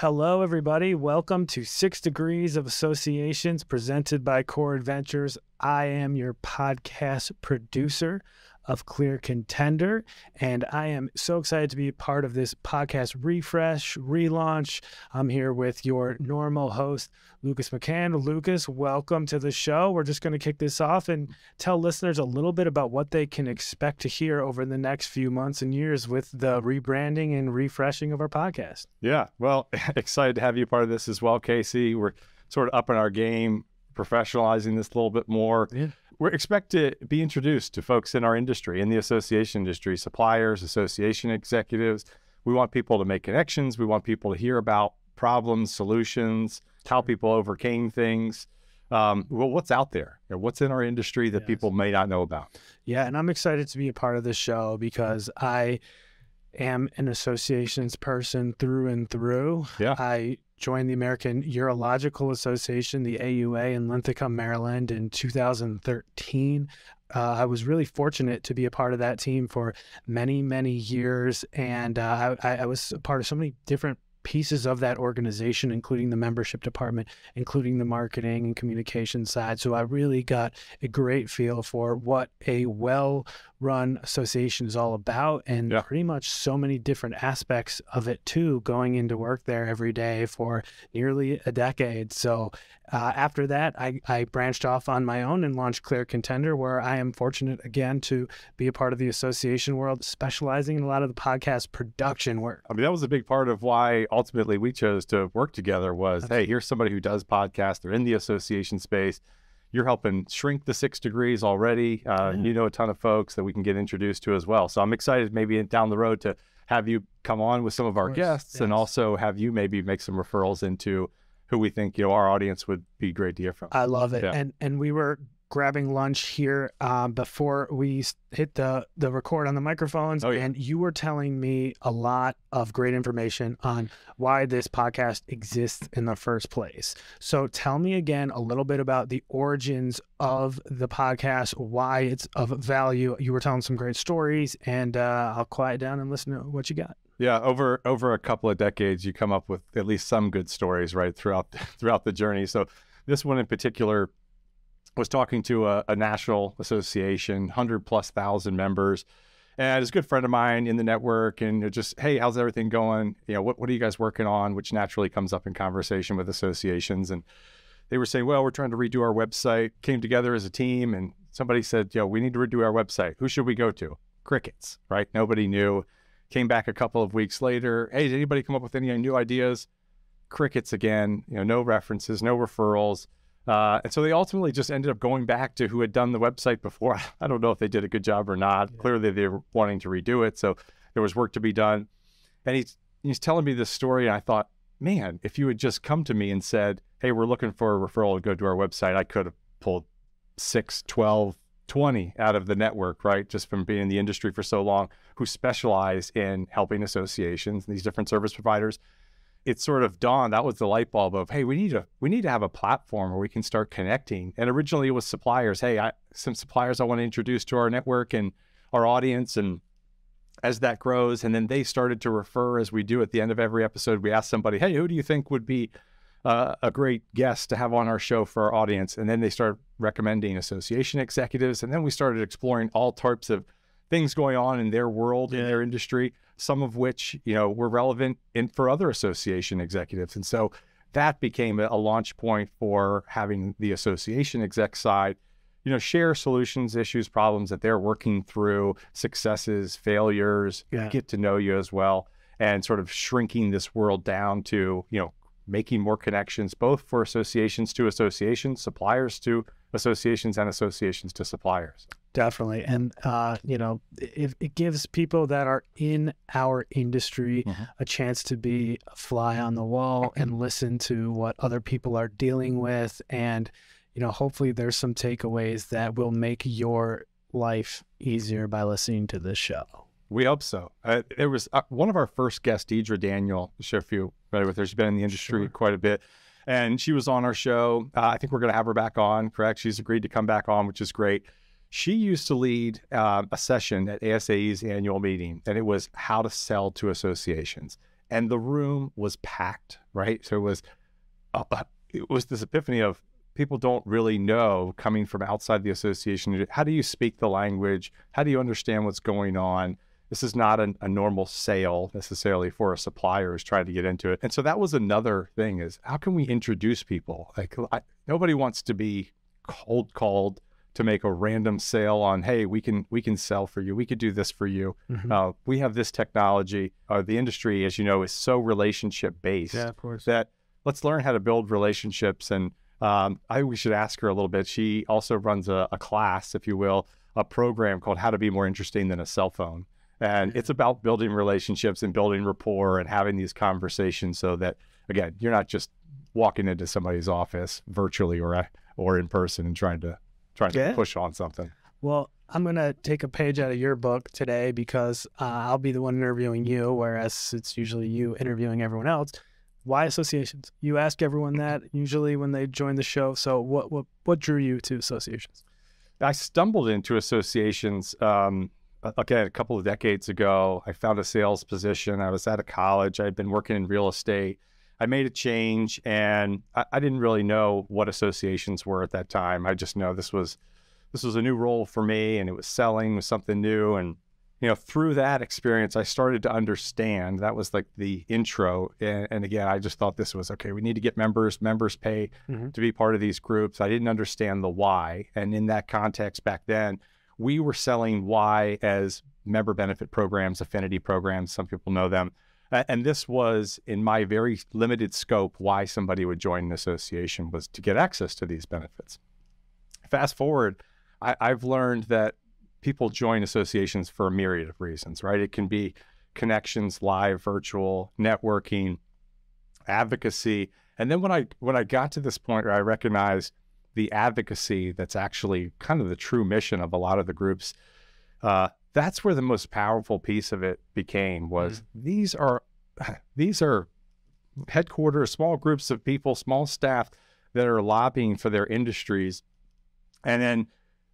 Hello, everybody. Welcome to Six Degrees of Associations presented by Core Adventures. I am your podcast producer of Clear Contender, and I am so excited to be a part of this podcast refresh, relaunch. I'm here with your normal host, Lucas McCann. Lucas, welcome to the show. We're just going to kick this off and tell listeners a little bit about what they can expect to hear over the next few months and years with the rebranding and refreshing of our podcast. Yeah, well, excited to have you part of this as well, Casey. We're sort of upping our game, professionalizing this a little bit more. Yeah we expect to be introduced to folks in our industry, in the association industry, suppliers, association executives. We want people to make connections. We want people to hear about problems, solutions, how people overcame things. Um, well, what's out there? What's in our industry that yes. people may not know about? Yeah, and I'm excited to be a part of this show because I am an associations person through and through. Yeah. I joined the American Urological Association, the AUA, in Linthicum, Maryland in 2013. Uh, I was really fortunate to be a part of that team for many, many years. And uh, I, I was a part of so many different pieces of that organization, including the membership department, including the marketing and communication side. So I really got a great feel for what a well run association is all about and yeah. pretty much so many different aspects of it too going into work there every day for nearly a decade so uh, after that I, I branched off on my own and launched clear contender where i am fortunate again to be a part of the association world specializing in a lot of the podcast production work i mean that was a big part of why ultimately we chose to work together was Absolutely. hey here's somebody who does podcasts they're in the association space you're helping shrink the six degrees already. Uh, yeah. You know a ton of folks that we can get introduced to as well. So I'm excited maybe down the road to have you come on with some of our guests yes. and also have you maybe make some referrals into who we think you know our audience would be great to hear from. I love it. Yeah. And and we were grabbing lunch here um, before we hit the the record on the microphones, oh, yeah. and you were telling me a lot of great information on why this podcast exists in the first place. So tell me again a little bit about the origins of the podcast, why it's of value. You were telling some great stories, and uh, I'll quiet down and listen to what you got. Yeah, over over a couple of decades, you come up with at least some good stories, right throughout throughout the journey. So this one in particular was talking to a, a national association, hundred plus thousand members, and it's a good friend of mine in the network, and just hey, how's everything going? You know, what what are you guys working on? Which naturally comes up in conversation with associations, and they were saying, well, we're trying to redo our website. Came together as a team, and somebody said, yo, we need to redo our website. Who should we go to? Crickets, right? Nobody knew. Came back a couple of weeks later. Hey, did anybody come up with any new ideas? Crickets again. You know, no references, no referrals. Uh, and so they ultimately just ended up going back to who had done the website before. I don't know if they did a good job or not. Yeah. Clearly, they were wanting to redo it. So there was work to be done. And he's, he's telling me this story. And I thought, man, if you had just come to me and said, hey, we're looking for a referral to go to our website, I could have pulled six, 12, 20 out of the network, right? Just from being in the industry for so long, who specialize in helping associations and these different service providers it sort of dawned that was the light bulb of hey we need to we need to have a platform where we can start connecting. And originally it was suppliers hey I, some suppliers i want to introduce to our network and our audience and as that grows and then they started to refer as we do at the end of every episode we ask somebody hey who do you think would be uh, a great guest to have on our show for our audience? And then they started recommending association executives and then we started exploring all types of things going on in their world yeah. in their industry some of which you know were relevant in for other association executives, and so that became a launch point for having the association exec side you know share solutions issues problems that they're working through successes failures yeah. get to know you as well and sort of shrinking this world down to you know making more connections both for associations to associations suppliers to associations and associations to suppliers Definitely. And, uh, you know, it, it, gives people that are in our industry mm-hmm. a chance to be a fly on the wall and listen to what other people are dealing with. And, you know, hopefully there's some takeaways that will make your life easier by listening to this show. We hope so. Uh, there was uh, one of our first guests, Deidre Daniel, share a few right with her. She's been in the industry sure. quite a bit. And she was on our show. Uh, I think we're going to have her back on, correct? She's agreed to come back on, which is great. She used to lead uh, a session at ASAE's annual meeting, and it was how to sell to associations. and the room was packed, right? So it was, uh, it was this epiphany of people don't really know coming from outside the association. How do you speak the language? How do you understand what's going on? This is not a, a normal sale necessarily for a supplier who's trying to get into it. And so that was another thing is how can we introduce people? Like I, nobody wants to be cold called to make a random sale on hey we can we can sell for you we could do this for you mm-hmm. uh, we have this technology uh, the industry as you know is so relationship based yeah of course that let's learn how to build relationships and um, I we should ask her a little bit. She also runs a, a, class, if you will, a program called How to Be More Interesting Than a Cell Phone. And it's about building relationships and building rapport and having these conversations so that, again, you're not just walking into somebody's office virtually or uh, or in person and trying to trying yeah. to push on something. Well, I'm gonna take a page out of your book today because uh, I'll be the one interviewing you, whereas it's usually you interviewing everyone else why associations? You ask everyone that usually when they join the show. So what what what drew you to associations? I stumbled into associations um, again a couple of decades ago. I found a sales position. I was out of college. I had been working in real estate. I made a change, and I, I didn't really know what associations were at that time. I just know this was this was a new role for me, and it was selling was something new, and you know, through that experience, I started to understand that was like the intro. And, and again, I just thought this was okay. We need to get members, members pay mm-hmm. to be part of these groups. I didn't understand the why. And in that context back then, we were selling why as member benefit programs, affinity programs. Some people know them. And this was in my very limited scope why somebody would join an association was to get access to these benefits. Fast forward, I, I've learned that people join associations for a myriad of reasons, right? It can be connections, live, virtual, networking, advocacy. And then when I when I got to this point where I recognized the advocacy that's actually kind of the true mission of a lot of the groups, uh, that's where the most powerful piece of it became was mm-hmm. these are these are headquarters, small groups of people, small staff that are lobbying for their industries. And then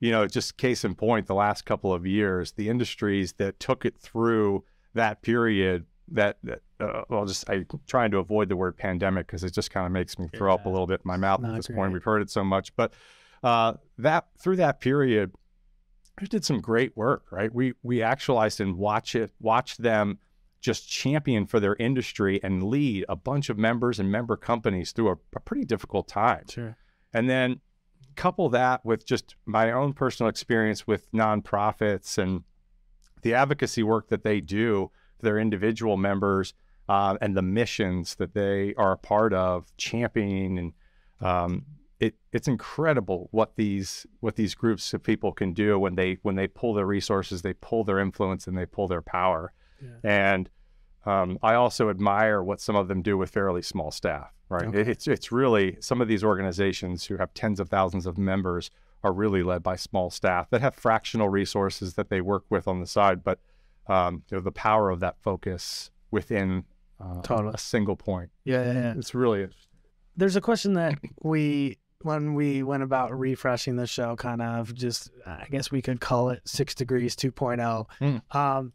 you know, just case in point, the last couple of years, the industries that took it through that period that, that uh, well, just I'm trying to avoid the word pandemic because it just kind of makes me throw yeah. up a little bit in my mouth Not at this great. point. We've heard it so much, but uh, that through that period, did some great work, right? We we actualized and watch it, watch them just champion for their industry and lead a bunch of members and member companies through a, a pretty difficult time. Sure. And then couple that with just my own personal experience with nonprofits and the advocacy work that they do for their individual members uh, and the missions that they are a part of championing and um, it, it's incredible what these what these groups of people can do when they when they pull their resources they pull their influence and they pull their power yeah. and um, I also admire what some of them do with fairly small staff right? Okay. It's it's really some of these organizations who have tens of thousands of members are really led by small staff that have fractional resources that they work with on the side, but um, you know, the power of that focus within uh, totally. a single point. Yeah, yeah, yeah. It's really. There's a question that we when we went about refreshing the show, kind of just I guess we could call it Six Degrees 2.0. Mm. Um,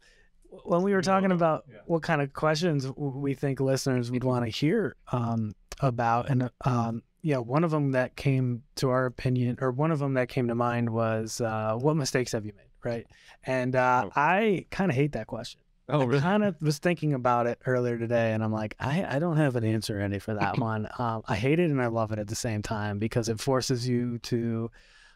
when we were talking about yeah. what kind of questions we think listeners would want to hear um, about and um yeah one of them that came to our opinion or one of them that came to mind was uh what mistakes have you made right and uh oh. i kind of hate that question oh really? i kind of was thinking about it earlier today and i'm like i i don't have an answer ready for that one um i hate it and i love it at the same time because it forces you to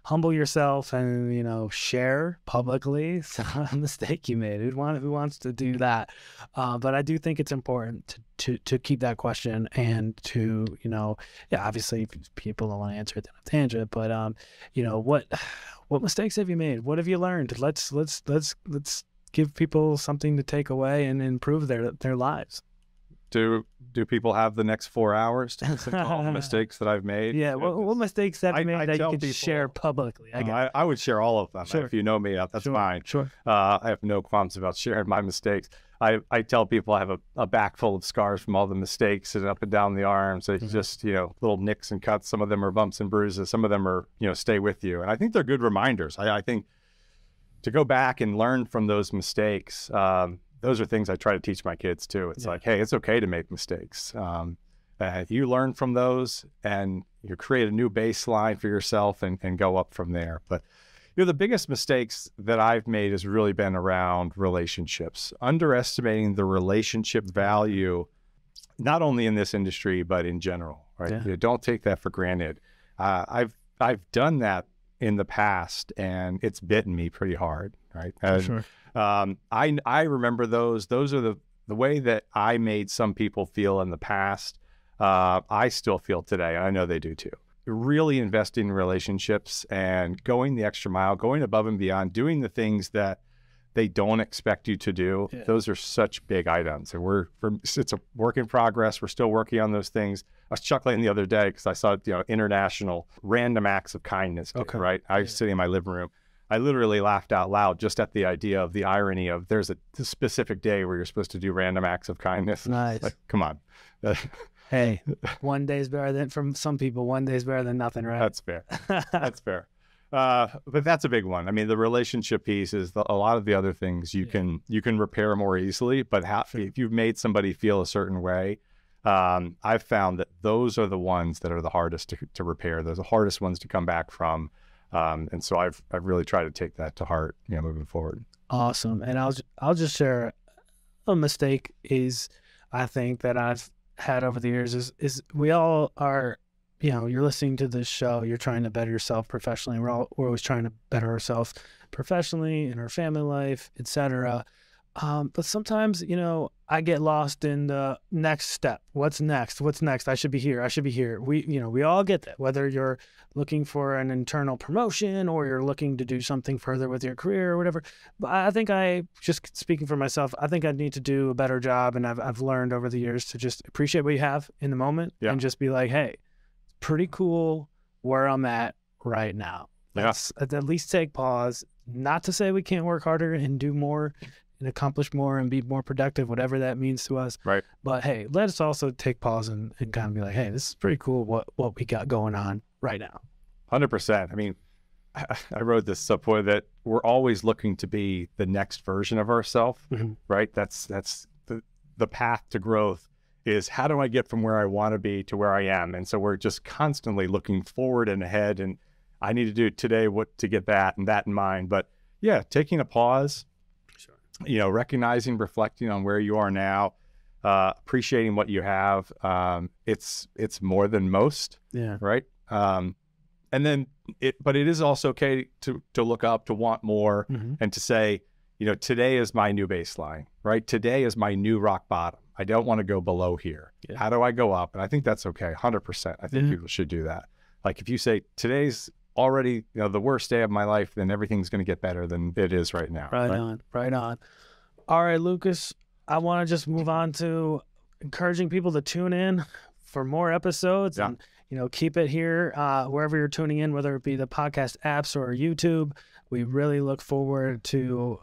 humble yourself and you know share publicly a mistake you made. Who want who wants to do that? Uh, but I do think it's important to, to to keep that question and to you know yeah obviously people don't want to answer it on a tangent, but um you know what what mistakes have you made? What have you learned? Let's let's let's let's give people something to take away and improve their their lives do do people have the next four hours to all the mistakes that I've made? Yeah, what, what mistakes have you made I that you could people, share publicly? I, uh, I, I, would share all of them. Sure. If you know me, that's sure. fine. Sure. Uh, I have no qualms about sharing my mistakes. I, I tell people I have a, a back full of scars from all the mistakes and up and down the arms. It's mm-hmm. just, you know, little nicks and cuts. Some of them are bumps and bruises. Some of them are, you know, stay with you. And I think they're good reminders. I, I think to go back and learn from those mistakes, um, those are things I try to teach my kids too. It's Yeah. like, hey, it's okay to make mistakes. Um, uh, you learn from those and you create a new baseline for yourself and, and go up from there. But you know, the biggest mistakes that I've made has really been around relationships, underestimating the relationship value, not only in this industry but in general. Right? Yeah. You don't take that for granted. Uh, I've I've done that in the past, and it's bitten me pretty hard. Right? And, sure. um, I I remember those. Those are the the way that I made some people feel in the past. Uh, I still feel today. and I know they do too. Really investing in relationships and going the extra mile, going above and beyond, doing the things that they don't expect you to do. Yeah. Those are such big items, and we're from, it's a work in progress. We're still working on those things. I was chuckling the other day because I saw you know international random acts of kindness. Day, Okay. right? I was Yeah. sitting in my living room. I literally laughed out loud just at the idea of the irony of there's a specific day where you're supposed to do random acts of kindness. Nice. Like, come on, hey, one day's better than from some people. One day's better than nothing, right? that's fair. That's fair. Uh, but that's a big one. I mean, the relationship piece is the, a lot of the other things you Yeah. can you can repair more easily. But how, Sure. if you've made somebody feel a certain way, um, I've found that those are the ones that are the hardest to, to repair. Those are the hardest ones to come back from. Um, and so I've I've really tried to take that to heart, you know, moving forward. Awesome. And I'll I'll just share a mistake is I think that I've had over the years is is we all are you know you're listening to this show you're trying to better yourself professionally we're all we're always trying to better ourselves professionally in our family life etc um, but sometimes you know I get lost in the next step. What's next? What's next? I should be here. I should be here. We you know we all get that whether you're looking for an internal promotion or you're looking to do something further with your career or whatever. But I think I just speaking for myself, I think I need to do a better job, and I've I've learned over the years to just appreciate what you have in the moment Yeah. and just be like, hey, pretty cool where I'm at right now. Yeah. Let's at least take pause. Not to say we can't work harder and do more and accomplish more and be more productive, whatever that means to us. Right. But hey, let us also take pause and, and kind of be like, hey, this is pretty cool what what we got going on right now. Hundred percent. I mean, I, I wrote this subway that we're always looking to be the next version of ourselves, Mhm. right? That's that's the the path to growth is how do I get from where I want to be to where I am, and so we're just constantly looking forward and ahead. And I need to do today what to get that and that in mind. But yeah, taking a pause, Sure. you know, recognizing, reflecting on where you are now, uh, appreciating what you have. Um, it's it's more than most Yeah. right? Um, and then it, but it is also okay to to look up, to want more, hmm and to say, you know, today is my new baseline, right? Today is my new rock bottom. I don't want to go below here. Yeah. How do I go up? And I think that's okay, hundred percent. I think Yeah. people should do that. Like if you say today's already, you know, the worst day of my life, then everything's going to get better than it is right now. Right, on, right on. All right, Lucas, I want to just move on to encouraging people to tune in for more episodes Yeah. and you know keep it here uh, wherever you're tuning in, whether it be the podcast apps or YouTube. We really look forward to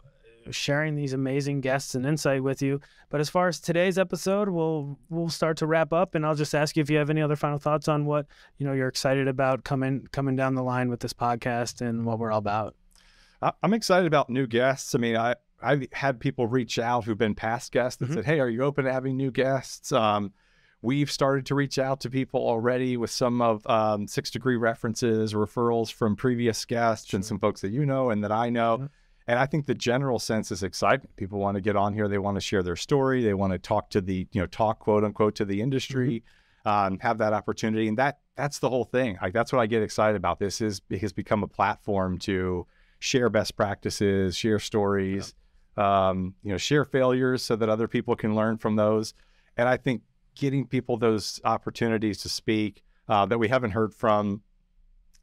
sharing these amazing guests and insight with you. But as far as today's episode, we'll we'll start to wrap up, and I'll just ask you if you have any other final thoughts on what you know you're excited about coming coming down the line with this podcast and what we're all about. I'm excited about new guests. I mean, I I've had people reach out who've been past guests that Mhm. said, "Hey, are you open to having new guests?" Um, we've started to reach out to people already with some of um, six degree references, referrals from previous guests, and some folks that you know and that I know. Yep. And I think the general sense is excitement. People want to get on here. They want to share their story. They want to talk to the, you know, talk quote unquote to the industry, um, have that opportunity. And that that's the whole thing. Like that's what I get excited about. This is it has become a platform to share best practices, share stories, um, you know, share failures so that other people can learn from those. And I think getting people those opportunities to speak uh, that we haven't heard from,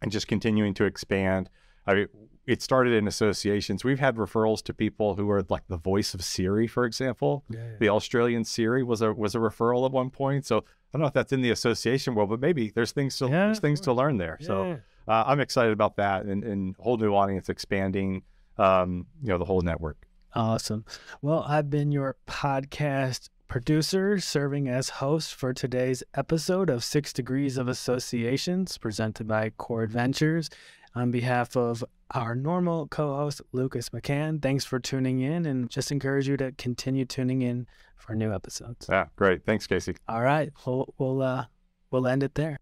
and just continuing to expand. I mean, it started in associations. We've had referrals to people who are like the voice of Siri, for example. The Australian Siri was a was a referral at one point. So I don't know if that's in the association world, but maybe there's things to Yeah, there's things to learn there. So uh, I'm excited about that and, and whole new audience expanding, um, you know, the whole network. Awesome. Well, I've been your podcast producer, serving as host for today's episode of Six Degrees of Associations, presented by Core Adventures. on behalf of our normal co-host Lucas McCann, thanks for tuning in, and just encourage you to continue tuning in for new episodes. Yeah, great. Thanks, Casey. All right, we'll we'll uh, we'll end it there.